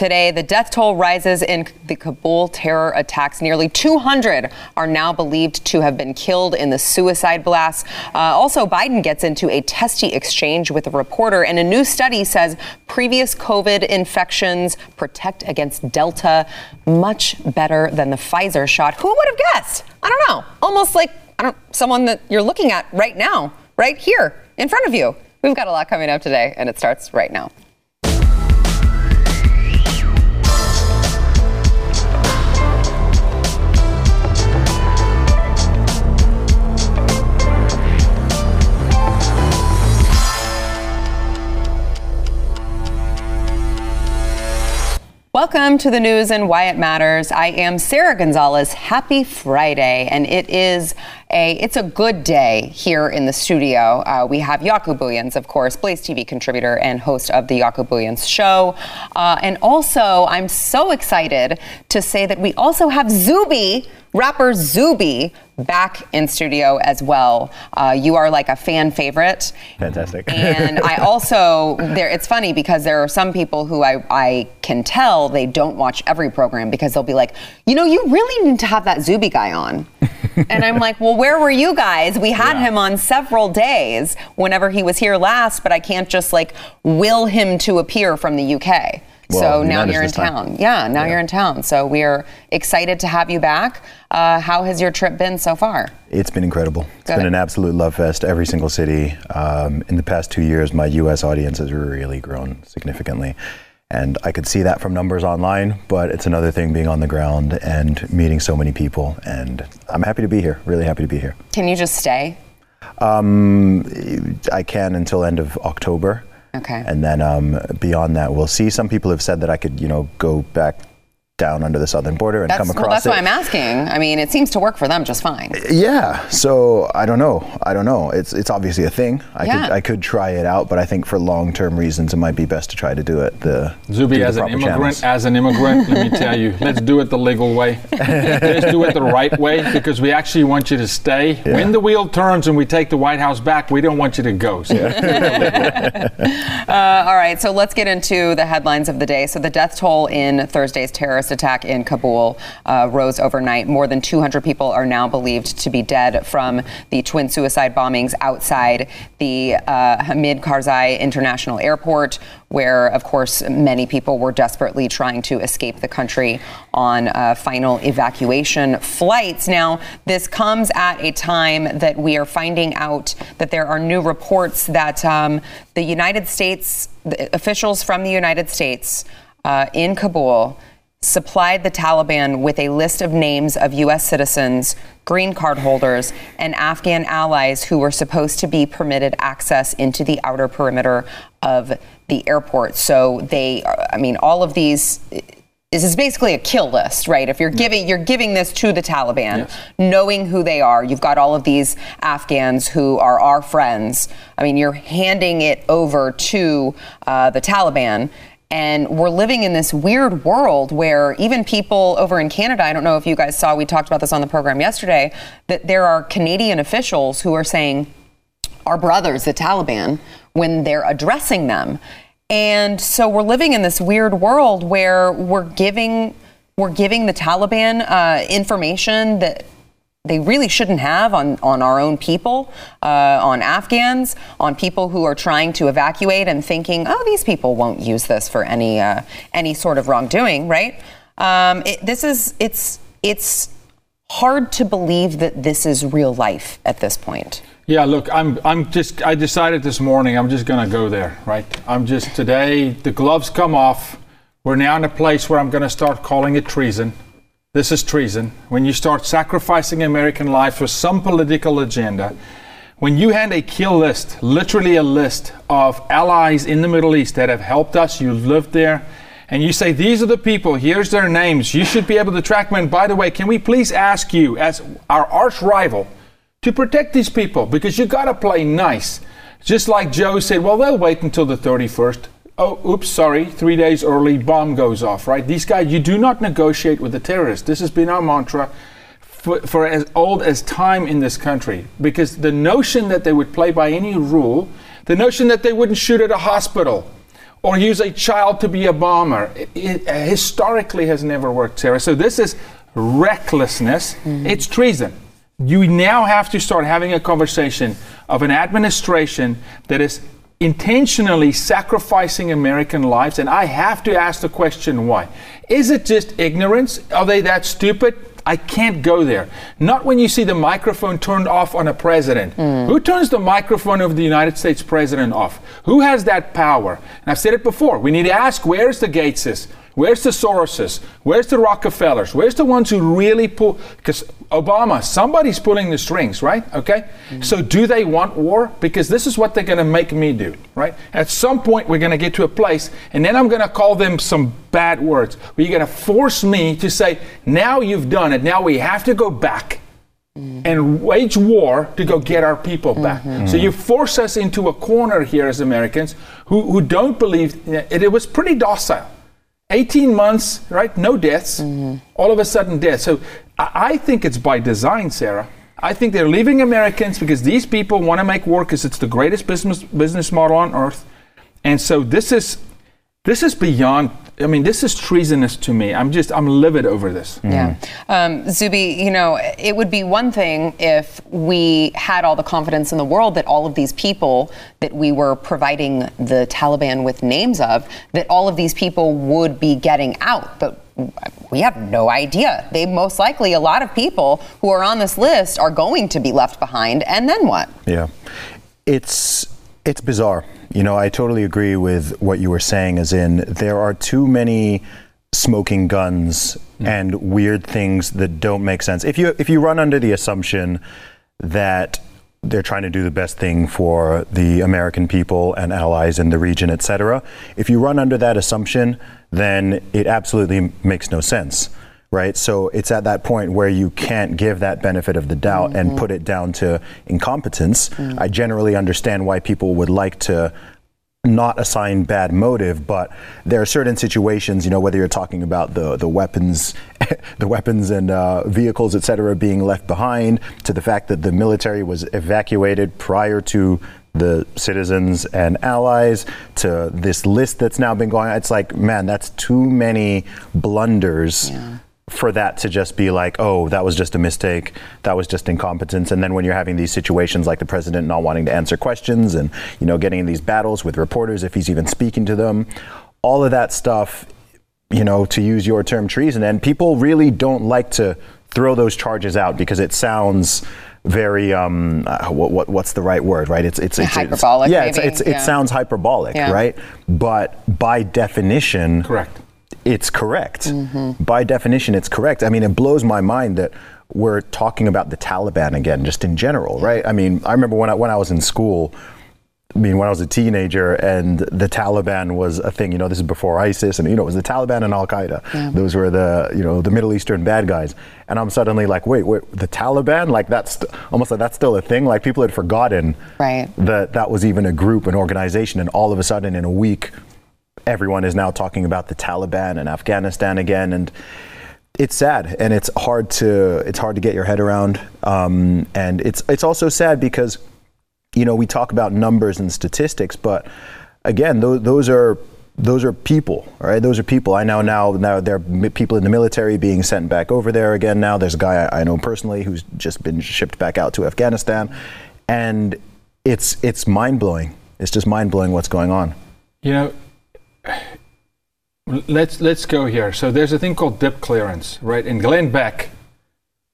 Today, the death toll rises in the Kabul terror attacks. Nearly 200 are now believed to have been killed in the suicide blast. Uh, also, Biden gets into a testy exchange with a reporter, and a new study says previous COVID infections protect against Delta much better than the Pfizer shot. Who would have guessed? I don't know. Almost like I don't someone that you're looking at right now, right here in front of you. We've got a lot coming up today, and it starts right now. Welcome to the news and why it matters. I am Sara Gonzales. Happy Friday, and it is a it's a good day here in the studio. Uh, we have Jaco Booyens, of course, Blaze TV contributor and host of the Jaco Booyens Show, uh, and also I'm so excited to say that we also have Zuby rapper Zuby back in studio as well. Uh, you are like a fan favorite. Fantastic. and I also there. It's funny because there are some people who I I can tell they don't watch every program because they'll be like, you know, you really need to have that Zuby guy on. and I'm like, well, where were you guys? We had yeah. him on several days whenever he was here last, but I can't just like will him to appear from the UK. Well, so now you're in town. Time. Yeah, now yeah. you're in town. So we are excited to have you back. Uh, how has your trip been so far? It's been incredible. It's Good. been an absolute love fest. Every single city. Um, in the past two years, my U.S. audience has really grown significantly. And I could see that from numbers online, but it's another thing being on the ground and meeting so many people. And I'm happy to be here, really happy to be here. Can you just stay? Um, I can until end of October. Okay. And then um, beyond that, we'll see. Some people have said that I could, you know, go back down under the southern border and that's, come across well, that's it. why I'm asking. I mean, it seems to work for them just fine. Yeah. So I don't know. I don't know. It's it's obviously a thing. I yeah. could I could try it out, but I think for long term reasons, it might be best to try to do it the Zuby as an immigrant. Channels. As an immigrant, let me tell you, let's do it the legal way. let's do it the right way because we actually want you to stay. Yeah. When the wheel turns and we take the White House back, we don't want you to go. So. Yeah. uh, all right. So let's get into the headlines of the day. So the death toll in Thursday's terrorist attack in Kabul uh, rose overnight. More than 200 people are now believed to be dead from the twin suicide bombings outside the uh, Hamid Karzai International Airport, where, of course, many people were desperately trying to escape the country on uh, final evacuation flights. Now, this comes at a time that we are finding out that there are new reports that um, the United States, the officials from the United States uh, in Kabul, supplied the Taliban with a list of names of U.S. citizens, green card holders, and Afghan allies who were supposed to be permitted access into the outer perimeter of the airport. So they, I mean, all of these. This is basically a kill list, right? If you're giving you're giving this to the Taliban, yes. knowing who they are, you've got all of these Afghans who are our friends. I mean, you're handing it over to uh, the Taliban, and we're living in this weird world where even people over in Canada, I don't know if you guys saw, we talked about this on the program yesterday, that there are Canadian officials who are saying, our brothers, the Taliban, when they're addressing them. And so we're living in this weird world where we're giving we're giving the Taliban uh, information that they really shouldn't have on, on our own people, uh, on Afghans, on people who are trying to evacuate and thinking, oh, these people won't use this for any uh, any sort of wrongdoing, right? Um, it, this is it's it's hard to believe that this is real life at this point. Yeah, look, I'm I'm just I decided this morning I'm just to go there, right? I'm just today the gloves come off. We're now in a place where I'm to start calling it treason. This is treason. When you start sacrificing American life for some political agenda, when you hand a kill list, literally a list of allies in the Middle East that have helped us, you lived there, and you say, These are the people, here's their names, you should be able to track them. And by the way, can we please ask you, as our arch rival, to protect these people? Because you got to play nice. Just like Joe said, Well, they'll wait until the 31st oh, oops, sorry, three days early, bomb goes off, right? These guys, you do not negotiate with the terrorists. This has been our mantra for, for as old as time in this country. Because the notion that they would play by any rule, the notion that they wouldn't shoot at a hospital, or use a child to be a bomber. It, it historically has never worked, Sarah. So this is recklessness. Mm-hmm. It's treason. You now have to start having a conversation of an administration that is intentionally sacrificing American lives. And I have to ask the question why? Is it just ignorance? Are they that stupid? I can't go there. Not when you see the microphone turned off on a president. Mm. Who turns the microphone of the United States president off? Who has that power? And I've said it before. We need to ask where's the Gateses? Where's the Soroses? Where's the Rockefellers? Where's the ones who really pull? Because Obama, somebody's pulling the strings, right? Okay? Mm-hmm. So do they want war? Because this is what they're going to make me do, right? At some point, we're going to get to a place, and then I'm going to call them some bad words. Where you're going to force me to say, now you've done it. Now we have to go back mm-hmm. and wage war to go get our people back. Mm-hmm. So you force us into a corner here as Americans who, who don't believe it, it was pretty docile 18 months, right? No deaths. Mm-hmm. All of a sudden, death. So I, I, think it's by design, Sarah. I think they're leaving Americans because these people want to make war because it's the greatest business business model on earth. And so this is this is beyond I mean, this is treasonous to me. I'm just, I'm livid over this. Yeah. Um, Zuby, you know, it would be one thing if we had all the confidence in the world that all of these people that we were providing the Taliban with names of, that all of these people would be getting out. But we have no idea. They most likely, a lot of people who are on this list are going to be left behind. And then what? Yeah. It's, it's bizarre. You know, I totally agree with what you were saying, as in there are too many smoking guns mm. and weird things that don't make sense. If you if you run under the assumption that they're trying to do the best thing for the American people and allies in the region, etc. If you run under that assumption, then it absolutely makes no sense right? So it's at that point where you can't give that benefit of the doubt mm-hmm. and put it down to incompetence. Mm-hmm. I generally understand why people would like to not assign bad motive, but there are certain situations, you know, whether you're talking about the the weapons, the weapons and uh, vehicles, et cetera, being left behind, to the fact that the military was evacuated prior to the citizens and allies to this list that's now been going on. It's like, man, that's too many blunders. Yeah for that to just be like, oh, that was just a mistake, that was just incompetence. And then when you're having these situations like the president not wanting to answer questions and, you know, getting in these battles with reporters if he's even speaking to them, all of that stuff, you know, to use your term treason. And people really don't like to throw those charges out because it sounds very um, uh, what, what, what's the right word right it's it's, it's hyperbolic it's, yeah, it's, it's, yeah, it sounds hyperbolic yeah. right but by definition correct it's correct. Mm-hmm. By definition, it's correct. I mean, it blows my mind that we're talking about the Taliban again, just in general, right? I mean, I remember when I, when I was in school, I mean, when I was a teenager and the Taliban was a thing, you know, this is before ISIS and, you know, it was the Taliban and Al Qaeda. Yeah. Those were the, you know, the Middle Eastern bad guys. And I'm suddenly like, wait, wait, the Taliban? Like that's st- almost like that's still a thing. Like people had forgotten right. that that was even a group, an organization. And all of a sudden in a week, everyone is now talking about the Taliban and Afghanistan again, and it's sad and it's hard to it's hard to get your head around. Um, and it's it's also sad because you know we talk about numbers and statistics, but again, those, those are those are people, right? Those are people. I know now. Now there are people in the military being sent back over there again. Now there's a guy I, I know personally who's just been shipped back out to Afghanistan, and it's it's mind blowing. It's just mind blowing what's going on. You know, let's let's go here. So there's a thing called dip clearance, right? In Glenn Beck,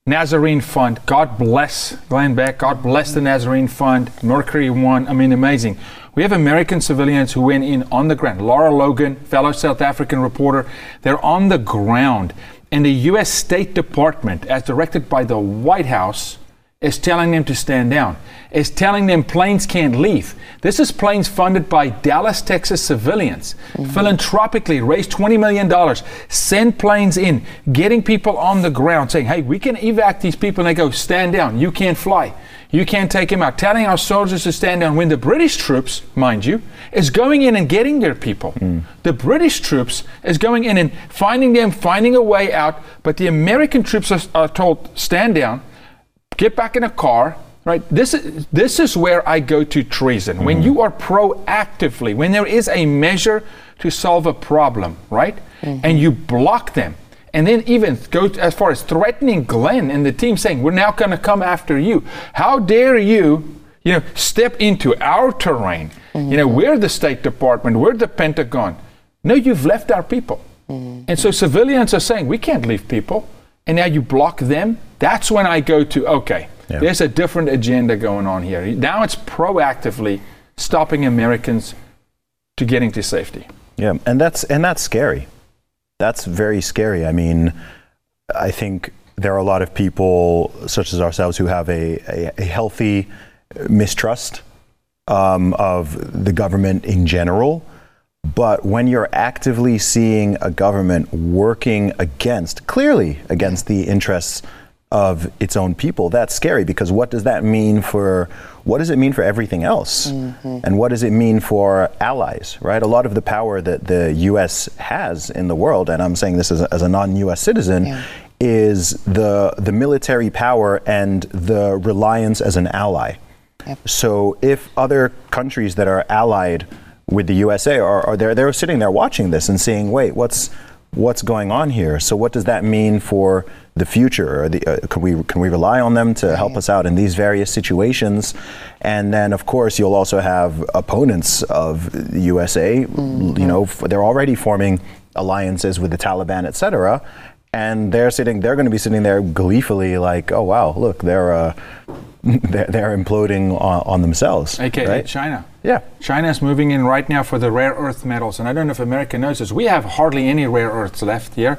Nazarene Fund. God bless Glenn Beck. God bless the Nazarene Fund. Mercury One. I mean, amazing. We have American civilians who went in on the ground. Lara Logan, fellow South African reporter, they're on the ground. And the U.S. State Department, as directed by the White House, is telling them to stand down, is telling them planes can't leave. This is planes funded by Dallas, Texas civilians, mm-hmm. philanthropically raised $20 million, send planes in, getting people on the ground, saying, hey, we can evac these people. And they go, stand down, you can't fly. You can't take him out. Telling our soldiers to stand down when the British troops, mind you, is going in and getting their people. Mm. The British troops is going in and finding them, finding a way out. But the American troops are, are told, stand down get back in a car, Right. This is this is where I go to treason. When mm. you are proactively, when there is a measure to solve a problem, right, mm-hmm. and you block them, and then even go as far as threatening Glenn and the team, saying we're now going to come after you. How dare you, you know, step into our terrain? You know, mm-hmm. we're the State Department, we're the Pentagon. No, you've left our people, mm-hmm. and so civilians are saying we can't leave people, and now you block them. That's when I go to okay. Yeah. There's a different agenda going on here. Now it's proactively stopping Americans to getting to safety. Yeah, and that's and that's scary. That's very scary. I mean, I think there are a lot of people, such as ourselves, who have a, a, a healthy mistrust um, of the government in general. But when you're actively seeing a government working against, clearly against the interests of its own people, that's scary because what does that mean for what does it mean for everything else? Mm-hmm. And what does it mean for allies, right? A lot of the power that the US has in the world, and I'm saying this as a, as a non-US citizen, Yeah. is the the military power and the reliance as an ally. So if other countries that are allied with the USA are, are they're, they're sitting there watching this and seeing, wait, what's what's going on here? So what does that mean for the future? The, uh, can we can we rely on them to help us out in these various situations? And then of course you'll also have opponents of the USA. You know, f- they're already forming alliances with the Taliban, et cetera. And they're sitting. They're going to be sitting there gleefully, like, "Oh wow, look, they're uh, they're, they're imploding on, on themselves." AKA right? China. Yeah. China is moving in right now for the rare earth metals. And I don't know if America knows this. We have hardly any rare earths left here.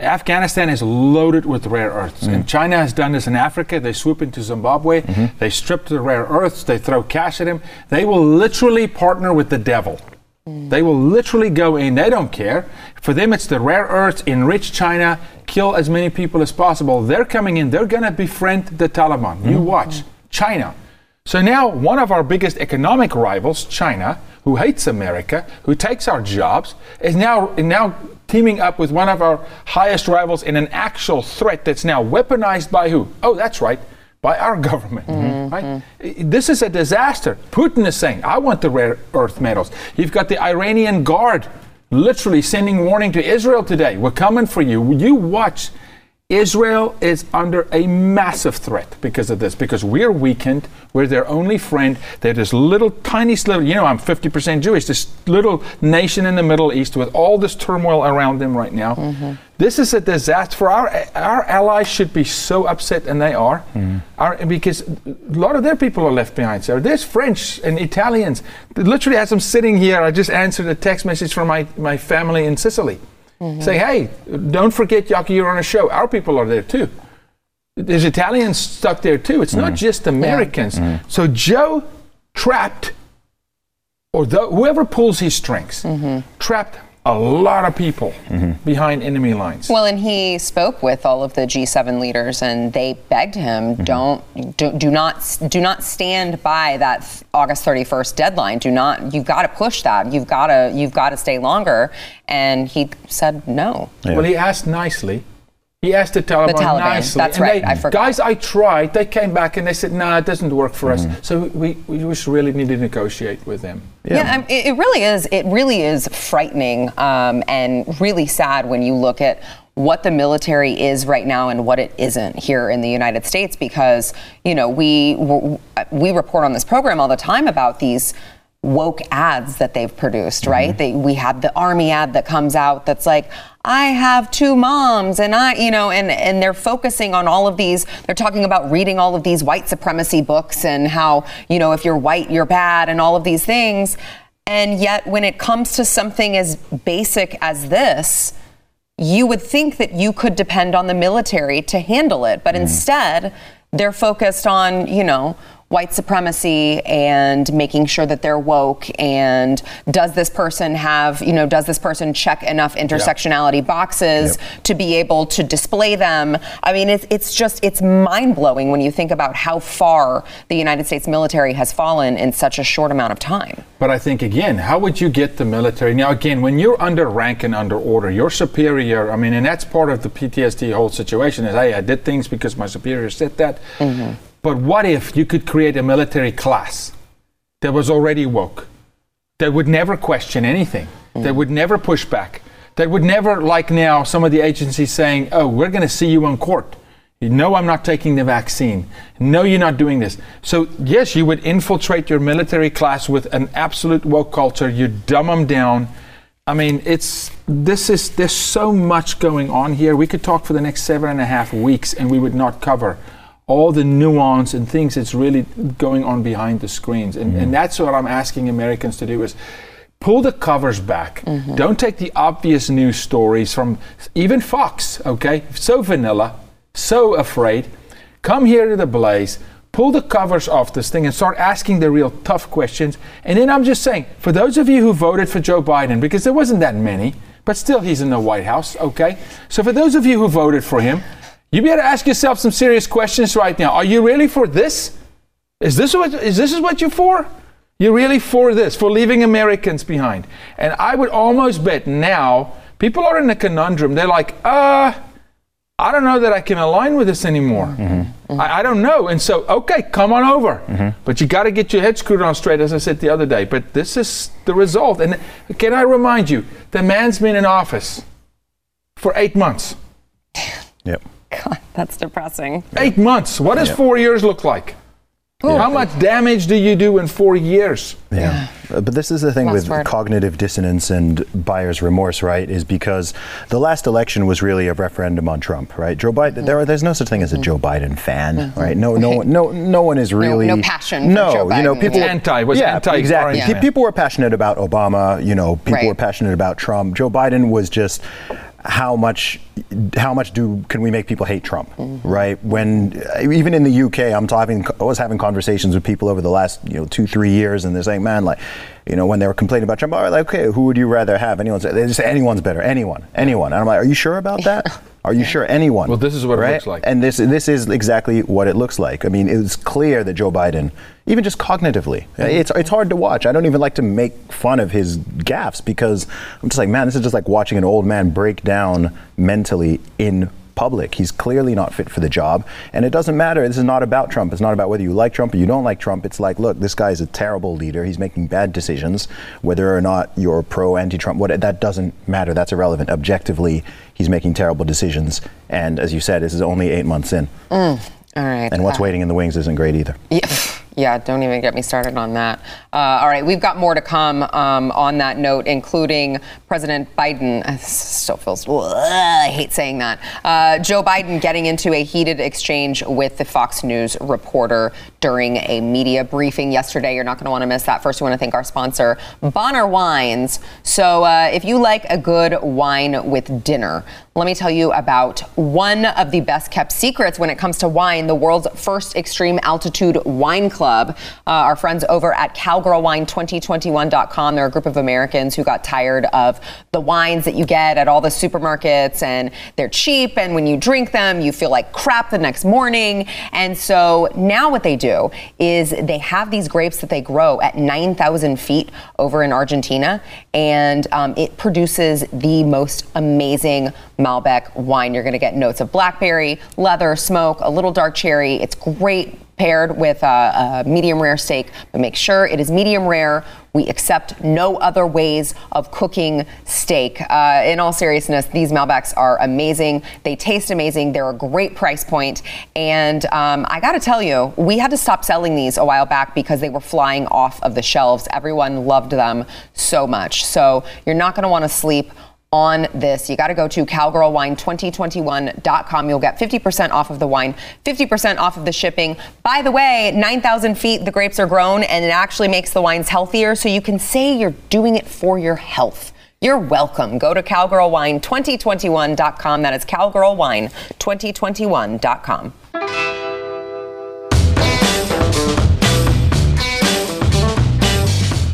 Afghanistan is loaded with rare earths. And China has done this in Africa. They swoop into Zimbabwe. They strip the rare earths. They throw cash at them. They will literally partner with the devil. They will literally go in. They don't care. For them, it's the rare earths, enrich China, kill as many people as possible. They're coming in. They're going to befriend the Taliban. You mm-hmm. watch. China. So now, one of our biggest economic rivals, China, who hates America, who takes our jobs, is now now teaming up with one of our highest rivals in an actual threat that's now weaponized by who? Oh, that's right, by our government. Mm-hmm. Right? Mm-hmm. This is a disaster. Putin is saying, "I want the rare earth metals." You've got the Iranian Guard literally sending warning to Israel today. We're coming for you. You watch. Israel is under a massive threat because of this, because we're weakened. We're their only friend. They're this little, tiny, sliver. you know, I'm 50% Jewish, this little nation in the Middle East with all this turmoil around them right now. Mm-hmm. This is a disaster for our, our allies should be so upset, and they are, mm-hmm. Our- because a lot of their people are left behind. So there's French and Italians. Literally, as I'm sitting here, I just answered a text message from my, my family in Sicily. Mm-hmm. Say, hey, don't forget, Yaki, you're on a show. Our people are there too. There's Italians stuck there too. It's not mm-hmm. just Americans. Mm-hmm. So Joe trapped, or the, whoever pulls his strings, trapped a lot of people behind enemy lines. Well, and he spoke with all of the G7 leaders, and they begged him, mm-hmm. "Don't, do, do not, do not stand by that August 31st deadline. Do not. You've got to push that. You've got to, you've got to stay longer." And he said no. Well, he asked nicely. He asked the Taliban, Taliban, nicely. that's and right, they- I forgot. Guys, I tried. They came back and they said, "No, it doesn't work for us." So we, we just really need to negotiate with them. Yeah, um, it, it really is. It really is frightening um, and really sad when you look at what the military is right now and what it isn't here in the United States. Because you know we we report on this program all the time about these woke ads that they've produced. Right? Mm-hmm. They, we have the army ad that comes out that's like. I have two moms and I, you know, and, and they're focusing on all of these, they're talking about reading all of these white supremacy books and how, you know, if you're white, you're bad and all of these things. And yet, when it comes to something as basic as this, you would think that you could depend on the military to handle it. But mm-hmm. instead, they're focused on, you know, white supremacy and making sure that they're woke and does this person have you know does this person check enough intersectionality boxes to be able to display them i mean it's, it's just it's mind-blowing when you think about how far the united states military has fallen in such a short amount of time But I think again, how would you get the military? Now, again, when you're under rank and under order, your superior. I mean, and that's part of the PTSD whole situation is, hey, I did things because my superior said that. Mm-hmm. But what if you could create a military class that was already woke, that would never question anything, mm. that would never push back, that would never, like now, some of the agencies saying, oh, we're going to see you in court. No, I'm not taking the vaccine. No, you're not doing this. So, yes, you would infiltrate your military class with an absolute woke culture. You dumb them down. I mean, it's this is there's so much going on here. We could talk for the next seven and a half weeks, and we would not cover all the nuance and things that's really going on behind the screens. And, and mm-hmm. that's what I'm asking Americans to do is pull the covers back. Mm-hmm. Don't take the obvious news stories from even Fox, okay? So vanilla, so afraid. Come here to the Blaze, pull the covers off this thing and start asking the real tough questions. And then I'm just saying, for those of you who voted for Joe Biden, because there wasn't that many, but still he's in the White House, okay? So for those of you who voted for him, you better ask yourself some serious questions right now. Are you really for this? Is this what is this is what you're for? You're really for this, for leaving Americans behind. And I would almost bet now people are in a conundrum. They're like, uh, I don't know that I can align with this anymore. Mm-hmm. Mm-hmm. I, I don't know. And so, okay, come on over. Mm-hmm. But you got to get your head screwed on straight, as I said the other day. But this is the result. And can I remind you, the man's been in office for eight months. Yep. God, that's depressing. Eight months. What does Yeah. four years look like? How much damage do you do in four years? Yeah. Uh, But this is the thing Last with word. cognitive dissonance and buyer's remorse, right? Is because the last election was really a referendum on Trump, right? Joe Biden. Mm-hmm. There, are- there's no such thing as a Joe Biden fan, right? No, no, one- no, no one is really no passion for No, Joe you know, people yeah. Anti, was yeah, anti exactly. Yeah. Pe- People were passionate about Obama. You know, people Right. were passionate about Trump. Joe Biden was just how much how much do can we make people hate Trump, Mm-hmm. right? When even in the UK, I'm talking, I was having conversations with people over the last you know two three years, and they're saying, man, like, you know, when they were complaining about Trump, oh, like, okay, who would you rather have? Anyone? They just say anyone's better, anyone, anyone. And I'm like, are you sure about that? Are you sure anyone? Well, this is what it looks like. And this this is exactly what it looks like. I mean, it's clear that Joe Biden, even just cognitively, it's it's hard to watch. I don't even like to make fun of his gaffes because I'm just like, man, this is just like watching an old man break down mentally in public. He's clearly not fit for the job, and it doesn't matter. This is not about Trump. It's not about whether you like Trump or you don't like Trump. It's like, look, this guy is a terrible leader. He's making bad decisions. Whether or not you're pro anti-Trump, what that doesn't matter. That's irrelevant. Objectively, he's making terrible decisions. And as you said, this is only eight months in, All right. and what's Uh, waiting in the wings isn't great either. Yeah, yeah, don't even get me started on that. Uh, all right, we've got more to come um, on that note, including President Biden. Still feels, ugh, I hate saying that. Uh, Joe Biden getting into a heated exchange with the Fox News reporter during a media briefing yesterday. You're not going to want to miss that. First, we want to thank our sponsor, Bonner Wines. So, uh, if you like a good wine with dinner, let me tell you about one of the best kept secrets when it comes to wine, the world's first extreme altitude wine club. Uh, our friends over at cowgirlwine2021.com, they're a group of Americans who got tired of the wines that you get at all the supermarkets and they're cheap. And when you drink them, you feel like crap the next morning. And so now what they do is they have these grapes that they grow at 9,000 feet over in Argentina. And um, it produces the most amazing Malbec wine. You're going to get notes of blackberry, leather, smoke, a little dark cherry. It's great paired with a, a medium rare steak, but make sure it is medium rare. We accept no other ways of cooking steak. Uh, in all seriousness, these Malbecs are amazing. They taste amazing. They're a great price point. And um, I got to tell you, we had to stop selling these a while back because they were flying off of the shelves. Everyone loved them so much. So you're not going to want to sleep on this. You got to go to cowgirlwine2021.com. You'll get 50% off of the wine, 50% off of the shipping. By the way, 9,000 feet, the grapes are grown, and it actually makes the wines healthier. So you can say you're doing it for your health. You're welcome. Go to cowgirlwine2021.com. That is cowgirlwine2021.com.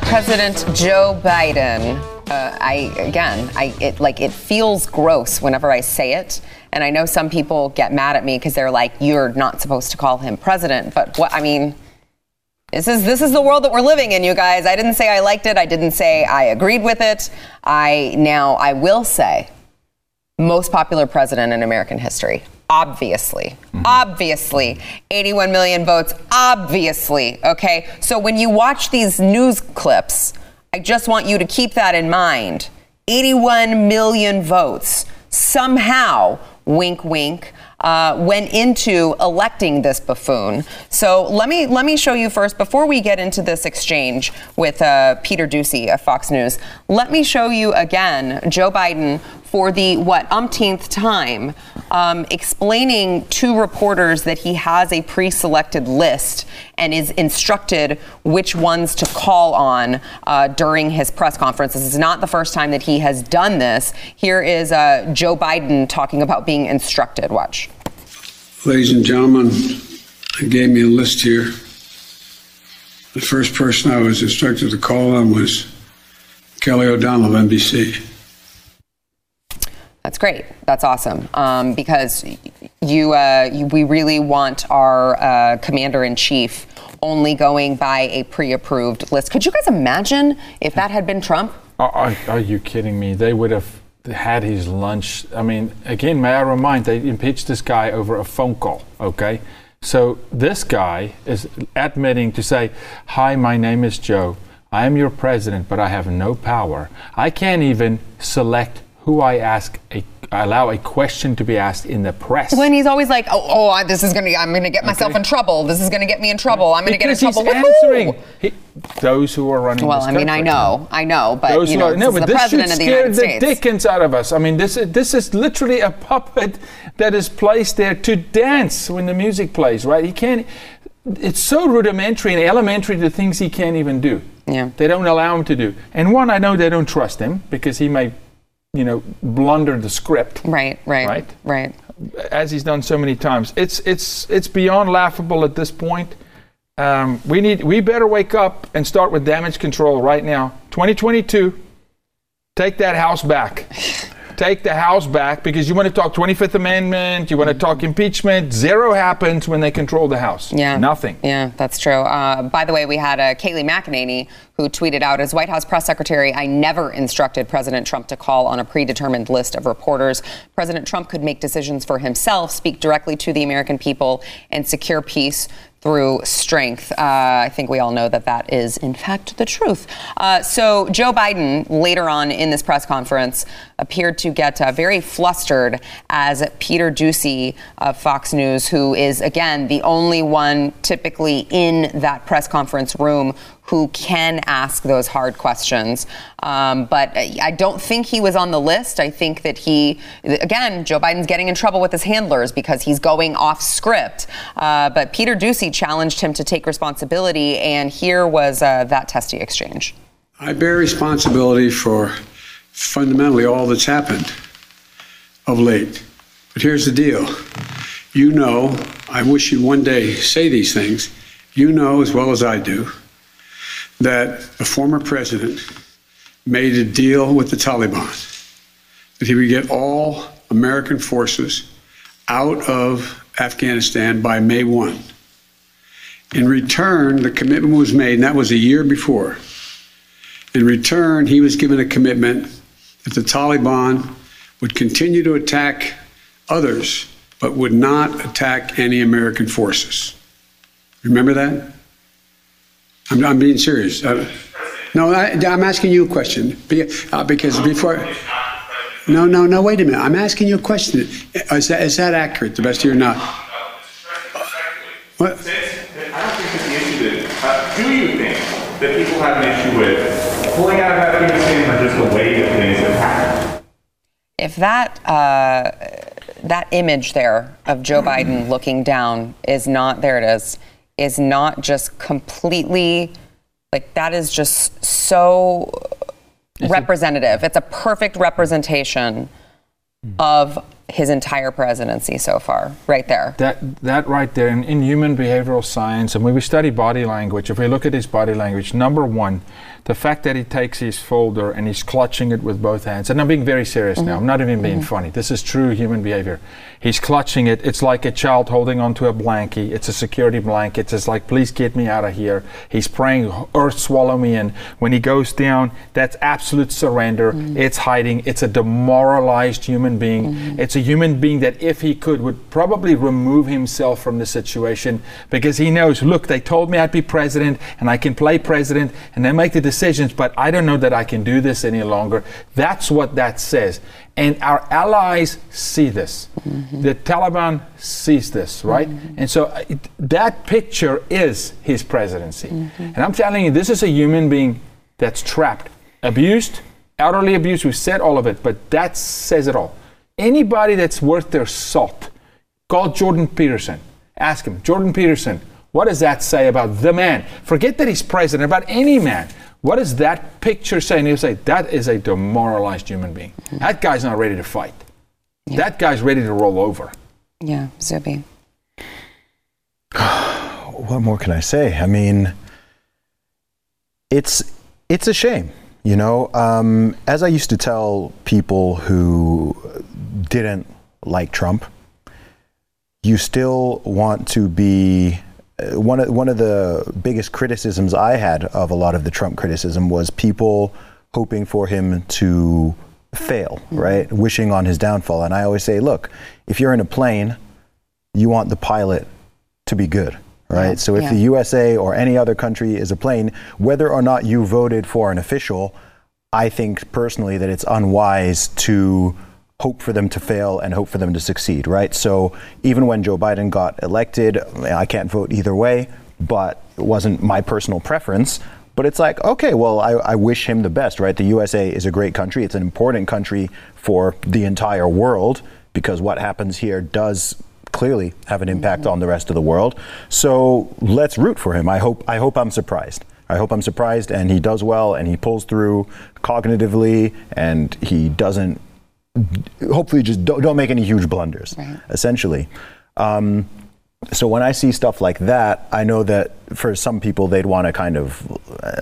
President Joe Biden. Uh, I again, I it like it feels gross whenever I say it, and I know some people get mad at me because they're like, "You're not supposed to call him president." But what I mean, this is this is the world that we're living in, you guys. I didn't say I liked it. I didn't say I agreed with it. I now I will say, most popular president in American history. obviously. Obviously. 81 million votes, obviously. Okay. So when you watch these news clips, I just want you to keep that in mind. 81 million votes somehow, wink, wink, uh, went into electing this buffoon. So let me let me show you first before we get into this exchange with uh, Peter Doocy of Fox News. Let me show you again Joe Biden for the what umpteenth time, um, explaining to reporters that he has a pre-selected list and is instructed which ones to call on uh, during his press conference. This is not the first time that he has done this. Here is uh, Joe Biden talking about being instructed. Watch. Ladies and gentlemen, they gave me a list here. The first person I was instructed to call on was Kelly O'Donnell of NBC. That's great. That's awesome. Um, because you, uh, you, we really want our uh, commander in chief only going by a pre-approved list. Could you guys imagine if that had been Trump? Are, are, are you kidding me? They would have had his lunch. I mean, again, may I remind, they impeached this guy over a phone call. Okay, so this guy is admitting to say, "Hi, my name is Joe. I am your president, but I have no power. I can't even select who I ask a allow a question to be asked in the press. When he's always like, "Oh, oh this is gonna, I'm gonna get myself okay. in trouble. This is gonna get me in trouble. I'm gonna because get in trouble." He's answering he, those who are running. Well, I mean, I know, I know, but those you know, are, no, but this should scare the, the dickens out of us. I mean, this is this is literally a puppet that is placed there to dance when the music plays. Right? He can't. It's so rudimentary and elementary the things he can't even do. Yeah. They don't allow him to do. And one, I know they don't trust him because he may you know, blunder the script. Right, right, right, right. As he's done so many times, it's it's it's beyond laughable at this point. Um, we need we better wake up and start with damage control right now. 2022, take that house back. take the House back because you want to talk 25th Amendment, you want to talk impeachment. Zero happens when they control the House. Yeah. Nothing. Yeah, that's true. Uh, by the way, we had uh, Kayleigh McEnany who tweeted out as White House press secretary, I never instructed President Trump to call on a predetermined list of reporters. President Trump could make decisions for himself, speak directly to the American people, and secure peace through strength. Uh, I think we all know that that is, in fact, the truth. Uh, so, Joe Biden, later on in this press conference, appeared to get uh, very flustered as Peter Doocy of Fox News, who is, again, the only one typically in that press conference room who can ask those hard questions. Um, but I don't think he was on the list. I think that he, again, Joe Biden's getting in trouble with his handlers because he's going off script. Uh, but Peter Doocy challenged him to take responsibility, and here was uh, that testy exchange. I bear responsibility for fundamentally all that's happened of late. But here's the deal. You know, I wish you'd one day say these things. You know as well as I do that a former president made a deal with the Taliban that he would get all American forces out of Afghanistan by May 1. In return, the commitment was made, and that was a year before. In return, he was given a commitment that the Taliban would continue to attack others, but would not attack any American forces. Remember that? I'm, I'm being serious. Uh, no, I, am asking you a question uh, because before. No, no, no. Wait a minute. I'm asking you a question. Is that, is that accurate, the best of your not? What? I don't think that the issue is. Uh, do you think that people have an issue with pulling out of Afghanistan or just the way that things have happened? If that uh, that image there of Joe Biden looking down is not there, it is is not just completely like that is just so representative. It's a perfect representation of his entire presidency so far, right there. That that right there in, in human behavioral science, and when we study body language, if we look at his body language, number one, the fact that he takes his folder and he's clutching it with both hands, and I'm being very serious now, mm-hmm. I'm not even being mm-hmm. funny. This is true human behavior. He's clutching it. It's like a child holding onto a blankie. It's a security blanket. It's like, please get me out of here. He's praying, earth swallow me in. When he goes down, that's absolute surrender. Mm-hmm. It's hiding. It's a demoralized human being. It's a human being that, if he could, would probably remove himself from the situation because he knows, look, they told me I'd be president and I can play president and they make the decisions, but I don't know that I can do this any longer. That's what that says. And our allies see this. Mm-hmm. The Taliban sees this, right? Mm-hmm. And so uh, it, that picture is his presidency. Mm-hmm. And I'm telling you, this is a human being that's trapped, abused, elderly abused. We've said all of it, but that says it all. Anybody that's worth their salt, call Jordan Peterson. Ask him, Jordan Peterson, what does that say about the man? Forget that he's president, about any man. What does that picture say? You say, that is a demoralized human being. That guy's not ready to fight. That guy's ready to roll over. Yeah, Zuby. what more can I say? I mean, it's it's a shame, you know. Um, as I used to tell people who didn't like Trump, you still want to be. Uh, One of one of the biggest criticisms I had of a lot of the Trump criticism was people hoping for him to fail, right? Wishing on his downfall. And I always say, look, if you're in a plane, you want the pilot to be good, right? Yeah, so if yeah. the USA or any other country is a plane, whether or not you voted for an official, I think personally that it's unwise to hope for them to fail and hope for them to succeed, right? So even when Joe Biden got elected, I can't vote either way, but it wasn't my personal preference. But it's like, okay, well, I, I wish him the best, right? The USA is a great country. It's an important country for the entire world because what happens here does clearly have an impact on the rest of the world. So let's root for him. I hope I hope I'm surprised. I hope I'm surprised and he does well and he pulls through cognitively and he doesn't hopefully just don't, don't make any huge blunders Right. essentially. Um, so when I see stuff like that, I know that for some people they'd want to kind of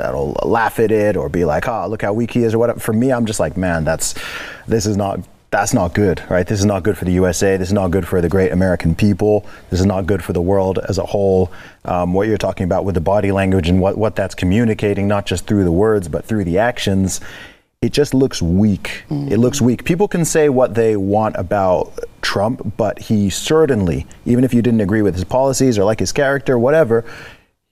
know, laugh at it or be like, "Oh, look how weak he is," or whatever. For me, I'm just like, man, that's this is not that's not good, right? This is not good for the USA. This is not good for the great American people. This is not good for the world as a whole. Um, what you're talking about with the body language and what what that's communicating, not just through the words but through the actions. It just looks weak. It looks weak. People can say what they want about Trump, but he certainly, even if you didn't agree with his policies or like his character, whatever,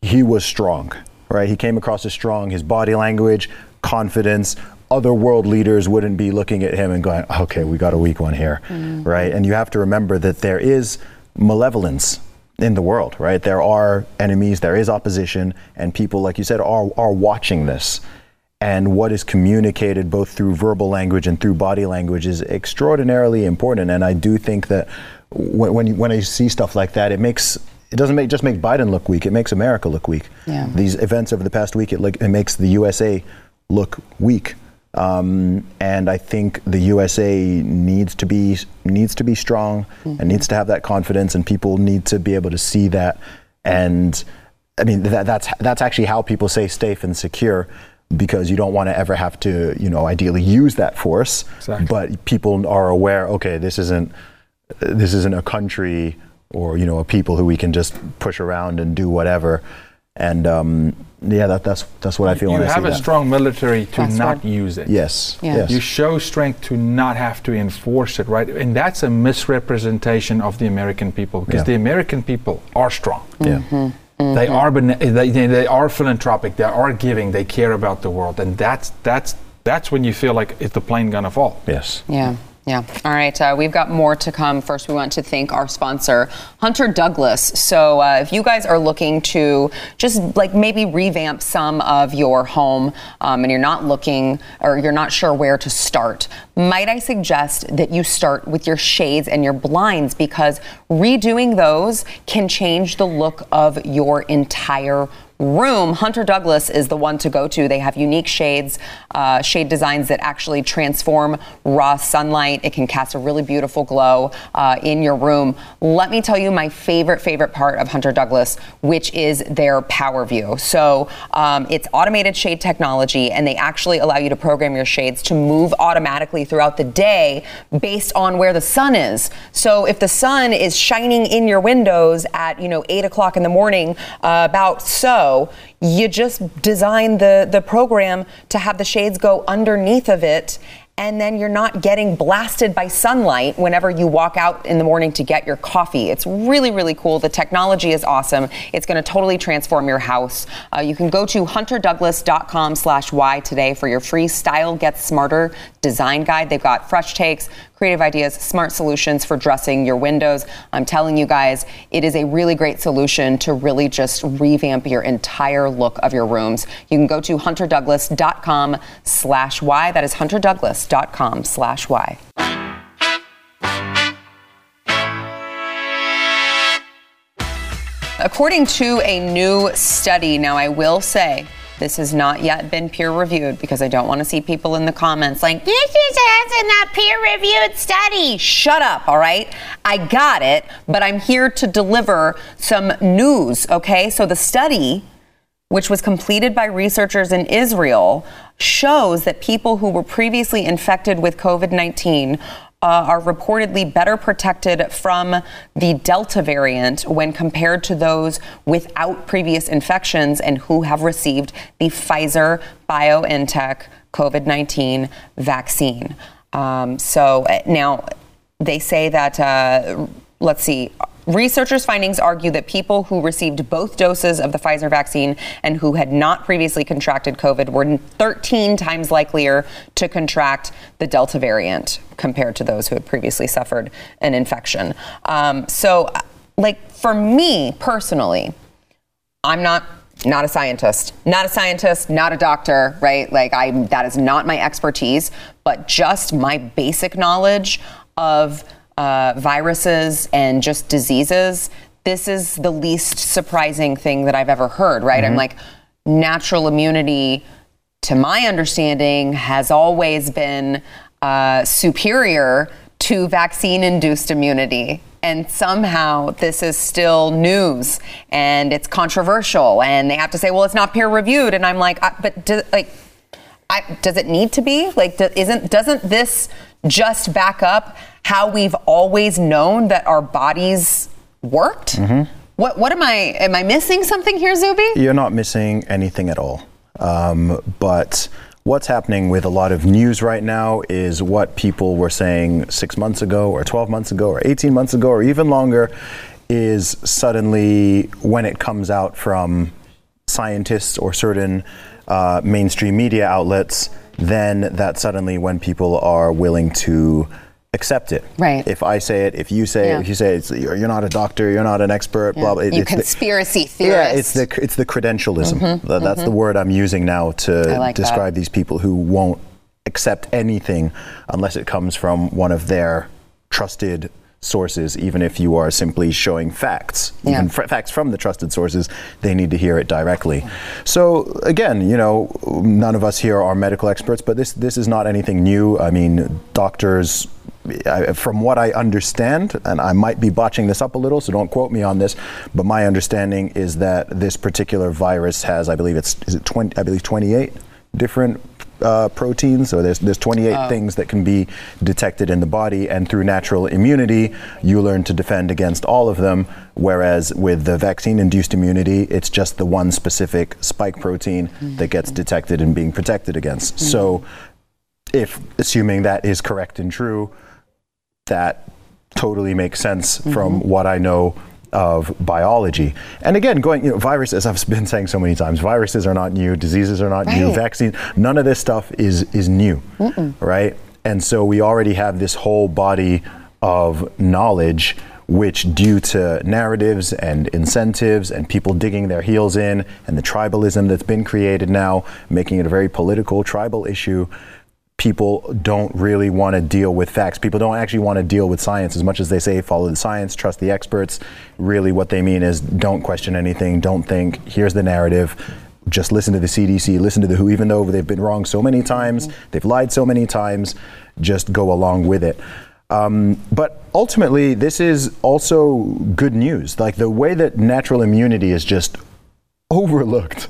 he was strong, right? He came across as strong. His body language, confidence. Other world leaders wouldn't be looking at him and going, okay, we got a weak one here, mm. right? And you have to remember that there is malevolence in the world, right? There are enemies, there is opposition, and people, like you said, are, are watching this. And what is communicated both through verbal language and through body language is extraordinarily important. And I do think that when, when, you, when I see stuff like that, it makes it doesn't make just make Biden look weak. It makes America look weak. Yeah. These events over the past week, it, look, it makes the USA look weak. Um, and I think the USA needs to be needs to be strong and needs to have that confidence, and people need to be able to see that. And I mean, that, that's that's actually how people say safe and secure, because you don't want to ever have to, you know, ideally use that force. Exactly. But people are aware. Okay, this isn't this isn't a country or you know a people who we can just push around and do whatever. And um, yeah, that, that's that's what I feel You when I have see a that. strong military to That's not right. use it. Yes. Yeah. Yes. You show strength to not have to enforce it, right? And that's a misrepresentation of the American people because Yeah. the American people are strong. yeah. They mm-hmm. are bene- they, they, they are philanthropic. They are giving. They care about the world, and that's that's that's when you feel like is the plane gonna fall? Yes. Yeah. Yeah. All right. Uh, we've got more to come. First, we want to thank our sponsor, Hunter Douglas. So, uh, if you guys are looking to just like maybe revamp some of your home um, and you're not looking or you're not sure where to start, might I suggest that you start with your shades and your blinds because redoing those can change the look of your entire room, Hunter Douglas is the one to go to. They have unique shades, uh, shade designs that actually transform raw sunlight. It can cast a really beautiful glow uh, in your room. Let me tell you my favorite, favorite part of Hunter Douglas, which is their Power View. So um, it's automated shade technology, and they actually allow you to program your shades to move automatically throughout the day based on where the sun is. So if the sun is shining in your windows at you know eight o'clock in the morning, uh, about so, you just design the the program to have the shades go underneath of it and then you're not getting blasted by sunlight whenever you walk out in the morning to get your coffee. It's really, really cool. The technology is awesome. It's going to totally transform your house. Uh, you can go to hunterdouglas.com slash Y today for your free Style Gets Smarter design guide. They've got fresh takes, creative ideas, smart solutions for dressing your windows. I'm telling you guys, it is a really great solution to really just revamp your entire look of your rooms. You can go to hunterdouglas.com slash Y. That is hunterdouglas.com slash why. According to a new study, now I will say this has not yet been peer reviewed because I don't want to see people in the comments like, this is in a peer reviewed study. Shut up, all right? I got it, but I'm here to deliver some news, okay? So the study, which was completed by researchers in Israel, shows that people who were previously infected with COVID 19 uh, are reportedly better protected from the Delta variant when compared to those without previous infections and who have received the Pfizer BioNTech COVID 19 vaccine. Um, so uh, now they say that, uh, let's see, Researchers' findings argue that people who received both doses of the Pfizer vaccine and who had not previously contracted COVID were 13 times likelier to contract the Delta variant compared to those who had previously suffered an infection. Um, so, like, for me personally, I'm not not a scientist not a scientist not a doctor right like i that is not my expertise but just my basic knowledge of uh, viruses and just diseases, this is the least surprising thing that I've ever heard, right? Mm-hmm. I'm like, natural immunity, to my understanding, has always been uh, superior to vaccine induced immunity. And somehow this is still news and it's controversial. And they have to say, well, it's not peer reviewed. And I'm like, uh, but do, like, I, does it need to be? Like, do, isn't doesn't this just back up how we've always known that our bodies worked? Mm-hmm. What, what am I, am I missing something here, Zuby? You're not missing anything at all. Um, but what's happening with a lot of news right now is what people were saying six months ago, or 12 months ago, or 18 months ago, or even longer, is suddenly when it comes out from scientists or certain uh, mainstream media outlets, then that suddenly when people are willing to accept it. Right. If I say it, if you say yeah. it, if you say it, you're, you're, not a doctor, you're not an expert, yeah. blah blah. It, you conspiracy the, theorist. Yeah, it's the it's the credentialism. Mm-hmm, that's mm-hmm. the word I'm using now to like describe that. these people who won't accept anything unless it comes from one of their trusted sources, even if you are simply showing facts, yeah. even f- facts from the trusted sources, they need to hear it directly. So again, you know, none of us here are medical experts, but this this is not anything new. I mean, doctors. I, from what I understand, and I might be botching this up a little, so don't quote me on this, but my understanding is that this particular virus has, I believe it's, is it 20, I believe 28 different uh, proteins. So there's there's 28 oh. things that can be detected in the body, and through natural immunity, you learn to defend against all of them. Whereas with the vaccine-induced immunity, it's just the one specific spike protein mm-hmm. that gets detected and being protected against. Mm-hmm. So, if assuming that is correct and true, that totally makes sense mm-hmm. from what I know of biology. And again, going, you know, viruses, as I've been saying so many times, viruses are not new, diseases are not right. new, vaccines, none of this stuff is, is new, Mm-mm. right? And so we already have this whole body of knowledge which due to narratives and incentives and people digging their heels in and the tribalism that's been created now, making it a very political tribal issue, people don't really want to deal with facts. People don't actually want to deal with science as much as they say follow the science, trust the experts. Really, what they mean is don't question anything, don't think, here's the narrative. Just listen to the CDC, listen to the WHO, even though they've been wrong so many times, they've lied so many times, just go along with it. Um, but ultimately, this is also good news. Like the way that natural immunity is just overlooked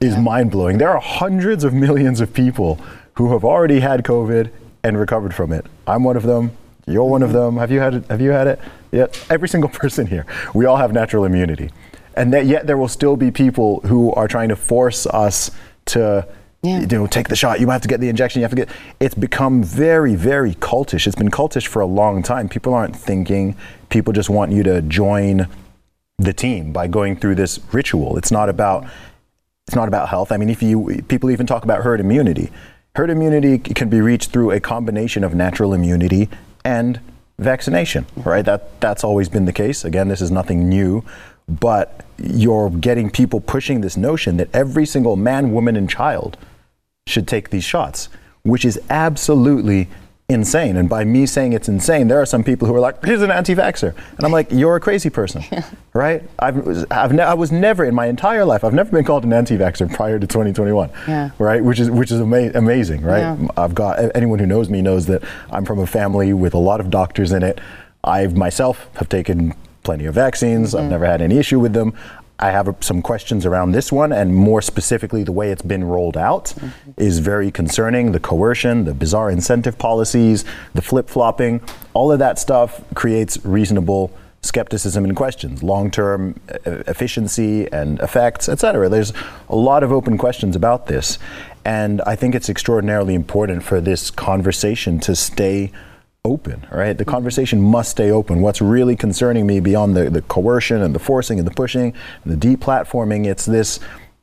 is mind blowing. There are hundreds of millions of people who have already had COVID and recovered from it. I'm one of them. You're one of them. Have you had it? Have you had it? Yeah, every single person here. We all have natural immunity, and that yet there will still be people who are trying to force us to. Yeah. You know, take the shot. You have to get the injection. You have to get. It's become very, very cultish. It's been cultish for a long time. People aren't thinking. People just want you to join the team by going through this ritual. It's not about it's not about health. I mean, if you people even talk about herd immunity, herd immunity can be reached through a combination of natural immunity and vaccination, right? That that's always been the case. Again, this is nothing new, but you're getting people pushing this notion that every single man, woman, and child should take these shots, which is absolutely insane. And by me saying it's insane, there are some people who are like, he's an anti vaxxer. And I'm like, you're a crazy person, right? I've, I've ne- I was never in my entire life, I've never been called an anti vaxxer prior to 2021, Yeah. right? Which is, which is ama- amazing, right? Yeah. I've got, anyone who knows me knows that I'm from a family with a lot of doctors in it. I myself have taken plenty of vaccines, I've mm-hmm. never had any issue with them. I have uh, some questions around this one, and more specifically, the way it's been rolled out is very concerning. The coercion, the bizarre incentive policies, the flip flopping, all of that stuff creates reasonable skepticism and questions, long term efficiency and effects, et cetera. There's a lot of open questions about this. And I think it's extraordinarily important for this conversation to stay open, right? The conversation must stay open. What's really concerning me beyond the, the coercion and the forcing and the pushing and the deplatforming, it's this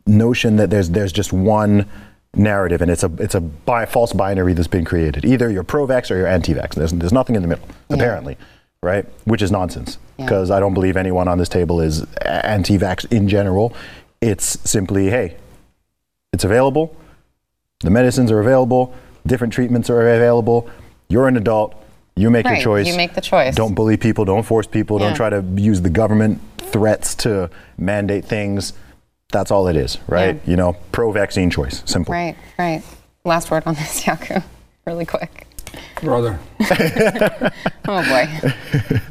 notion that there's there's just one narrative and it's a it's a bi- false binary that's been created. Either you're pro-vax or you're anti-vax. There's, there's nothing in the middle, apparently, right? Which is nonsense because I don't believe anyone on this table is anti-vax in general. It's simply, hey, it's available. The medicines are available. Different treatments are available. You're an adult. You make Right, your choice. you make the choice. Don't bully people. Don't force people. Yeah. Don't try to use the government threats to mandate things. That's all it is, right? Yeah. You know, pro-vaccine choice. Simple. Right, right. Last word on this, Jaco, really quick. Brother, Oh boy.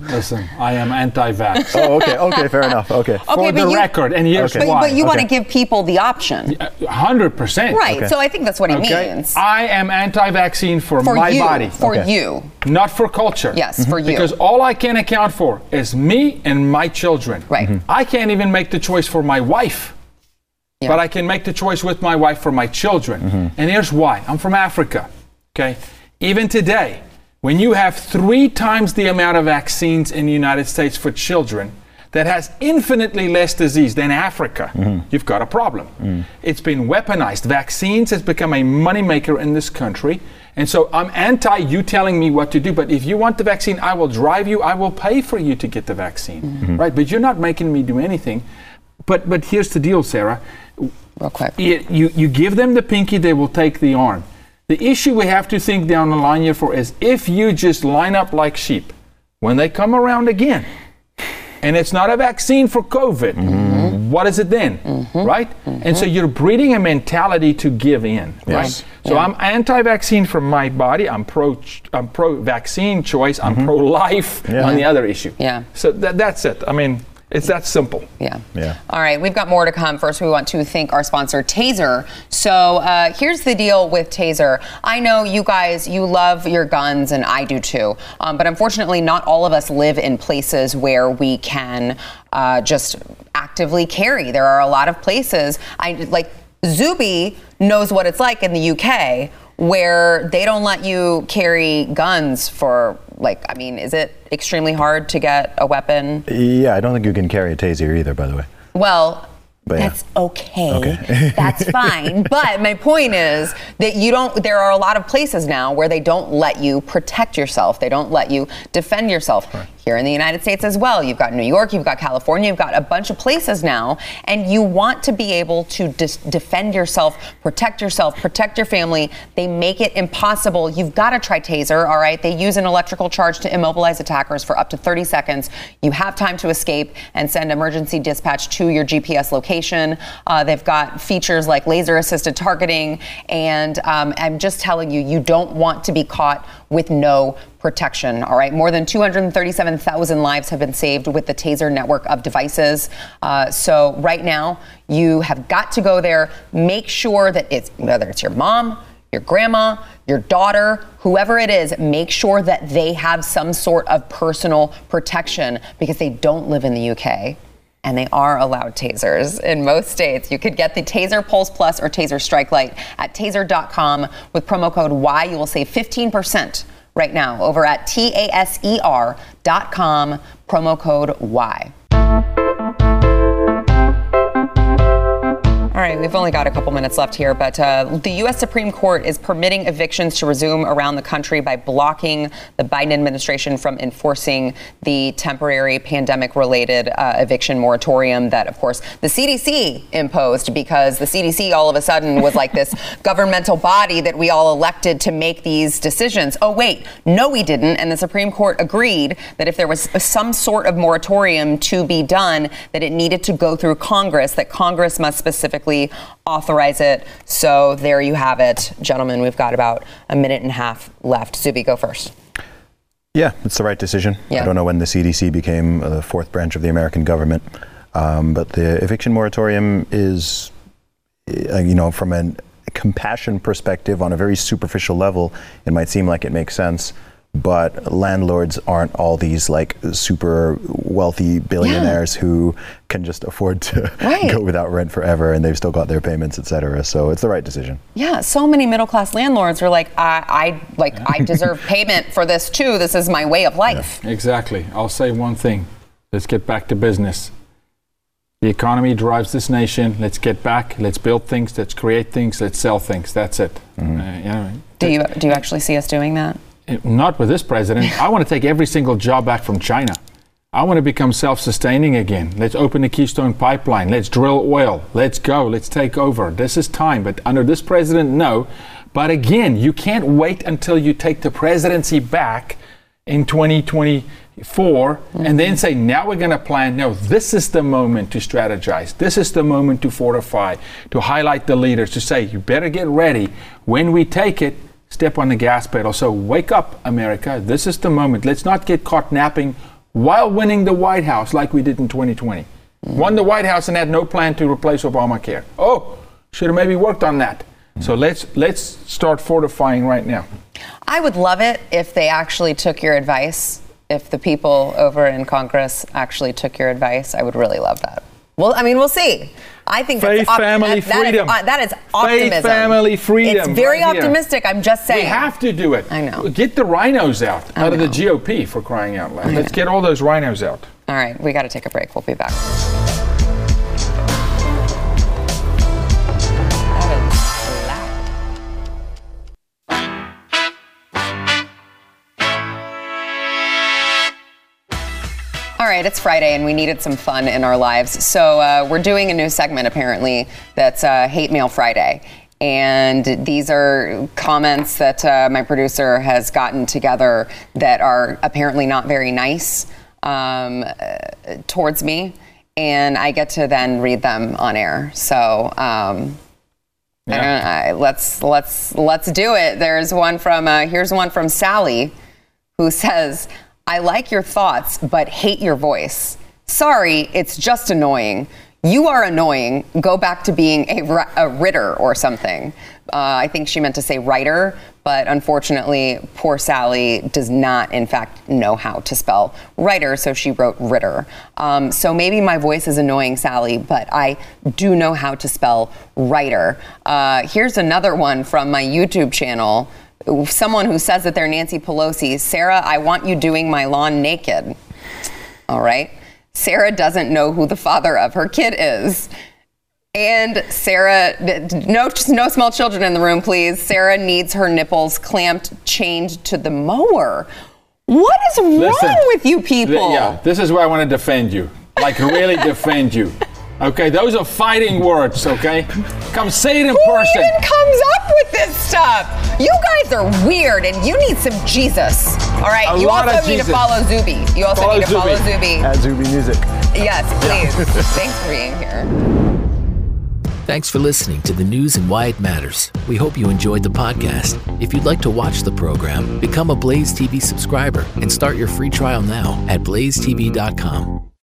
listen, I am anti-vax. Oh, okay. Okay. Fair enough. Okay. Okay, For the you- record, and here's Okay. But, why. but you want to give people the option, hundred percent. right? Okay. So I think that's what he Okay. means. I am anti-vaccine for, for my you, body, for Okay. you. not for culture. Yes, for you. Because all I can account for is me and my children. Right. Mhm. I can't even make the choice for my wife. Yeah. But I can make the choice with my wife for my children. And here's why. I'm from Africa. Okay? Even today, when you have three times the amount of vaccines in the United States for children that has infinitely less disease than Africa, mm-hmm. you've got a problem. Mm. It's been weaponized. Vaccines has become a moneymaker in this country. And so I'm anti you telling me what to do, but if you want the vaccine, I will drive you, I will pay for you to get the vaccine. Mm-hmm. Right? But you're not making me do anything. But but here's the deal, Sara. Real quick. You, you give them the pinky, they will take the arm. The issue we have to think down the line here for is if you just line up like sheep, when they come around again, and it's not a vaccine for COVID, mm-hmm. what is it then? Mm-hmm. Right? And so mm-hmm. you're breeding a mentality to give in. Yes. Right? So I'm anti-vaccine for my body. I'm pro. I'm pro-vaccine choice. I'm pro-life Yeah. on the other issue. Yeah. So that, that's it. I mean, it's that simple. Yeah. Yeah. All right, we've got more to come. First, we want to thank our sponsor, Taser. So uh, here's the deal with Taser. I know you guys, you love your guns, and I do too. Um, but unfortunately, not all of us live in places where we can uh, just actively carry. There are a lot of places. I like Zuby knows what it's like in the UK where they don't let you carry guns for like I mean is it extremely hard to get a weapon Yeah. I don't think you can carry a taser either. By the way. well, But yeah. that's okay. that's fine. But my point is that you don't, there are a lot of places now where they don't let you protect yourself. They don't let you defend yourself. Here in the United States as well. You've got New York, you've got California, you've got a bunch of places now, and you want to be able to dis- defend yourself, protect yourself, protect your family. They make it impossible. You've got to try taser, all right? They use an electrical charge to immobilize attackers for up to 30 seconds. You have time to escape and send emergency dispatch to your GPS location. Uh, they've got features like laser assisted targeting, and um, I'm just telling you, you don't want to be caught with no protection. All right, more than 237,000 lives have been saved with the Taser network of devices. Uh, so right now, you have got to go there. Make sure that it's whether it's your mom, your grandma, your daughter, whoever it is, make sure that they have some sort of personal protection because they don't live in the UK and they are allowed tasers in most states. You could get the Taser Pulse Plus or Taser Strikelight at taser.com with promo code WHY. You will save 15% right now over at taser.com, promo code WHY. All right, we've only got a couple minutes left here, but uh, the U.S. Supreme Court is permitting evictions to resume around the country by blocking the Biden administration from enforcing the temporary pandemic related uh, eviction moratorium that, of course, the CDC imposed because the CDC all of a sudden was like this governmental body that we all elected to make these decisions. Oh, wait, no, we didn't. And the Supreme Court agreed that if there was some sort of moratorium to be done, that it needed to go through Congress, that Congress must specifically authorize it. So there you have it, gentlemen. We've got about a minute and a half left. Zuby, go first. Yeah, it's the right decision. Yeah. I don't know when the CDC became the fourth branch of the American government, um, but the eviction moratorium is, uh, you know, from a compassion perspective, on a very superficial level, it might seem like it makes sense. But landlords aren't all these like super wealthy billionaires who can just afford to Right. go without rent forever, and they've still got their payments, et cetera. So it's the right decision. Yeah, so many middle class landlords are like, I, I like, I deserve payment for this too. This is my way of life. Exactly. I'll say one thing. Let's get back to business. The economy drives this nation. Let's get back. Let's build things. Let's create things. Let's sell things. That's it. Uh, you know, Do you do you actually see us doing that? Not with this president. I want to take every single job back from China. I want to become self-sustaining again. Let's open the Keystone Pipeline. Let's drill oil. Let's go. Let's take over. This is time. But under this president, no. But again, you can't wait until you take the presidency back in 2024 and then say, now we're going to plan. No, this is the moment to strategize. This is the moment to fortify, to highlight the leaders, to say, you better get ready. When we take it, step on the gas pedal. So wake up, America. This is the moment. Let's not get caught napping while winning the White House like we did in 2020. Won the White House and had no plan to replace Obamacare. Oh, should have maybe worked on that. So let's let's start fortifying right now. I would love it if they actually took your advice. If the people over in Congress actually took your advice, I would really love that. Well, I mean, we'll see. I think Faith, that's op- family, that- that is- freedom. uh, that is Faith, optimism. family, freedom, It's very right here. optimistic. I'm just saying. We have to do it. I know. Get the RINOs out I out of the. GOP for crying out loud. Let's get all those RINOs out. All right, we got to take a break. We'll be back. Right, it's Friday and we needed some fun in our lives. So uh, we're doing a new segment apparently that's uh, Hate Mail Friday. And these are comments that uh, my producer has gotten together that are apparently not very nice um, uh, towards me. And I get to then read them on air. So um, I don't, I, let's let's let's do it. There's one from uh, here's one from Sally, who says, "I like your thoughts, but hate your voice. Sorry, it's just annoying. You are annoying. Go back to being a, a ritter or something." Uh, I think she meant to say writer, but unfortunately, poor Sally does not, in fact, know how to spell writer, so she wrote ritter. Um, so maybe my voice is annoying, Sally, but I do know how to spell writer. Uh, here's another one from my YouTube channel. Someone who says that they're Nancy Pelosi. Sara, I want you doing my lawn naked. All right. Sara doesn't know who the father of her kid is. And Sara, no, no small children in the room, please. Sara needs her nipples clamped, chained to the mower. What is wrong with you people? th- yeah, this is where I want to defend you. Like, really defend you. Okay, those are fighting words, okay? Come say it in Who person. even comes up with this stuff? You guys are weird, and you need some Jesus. All right. A you lot also of need to follow Zuby. You also Follow need to follow Zuby. Zuby. At Zuby Music. Yes, please. Thanks for being here. Thanks for listening to the news and why it matters. We hope you enjoyed the podcast. If you'd like to watch the program, become a Blaze TV subscriber and start your free trial now at blazetv.com.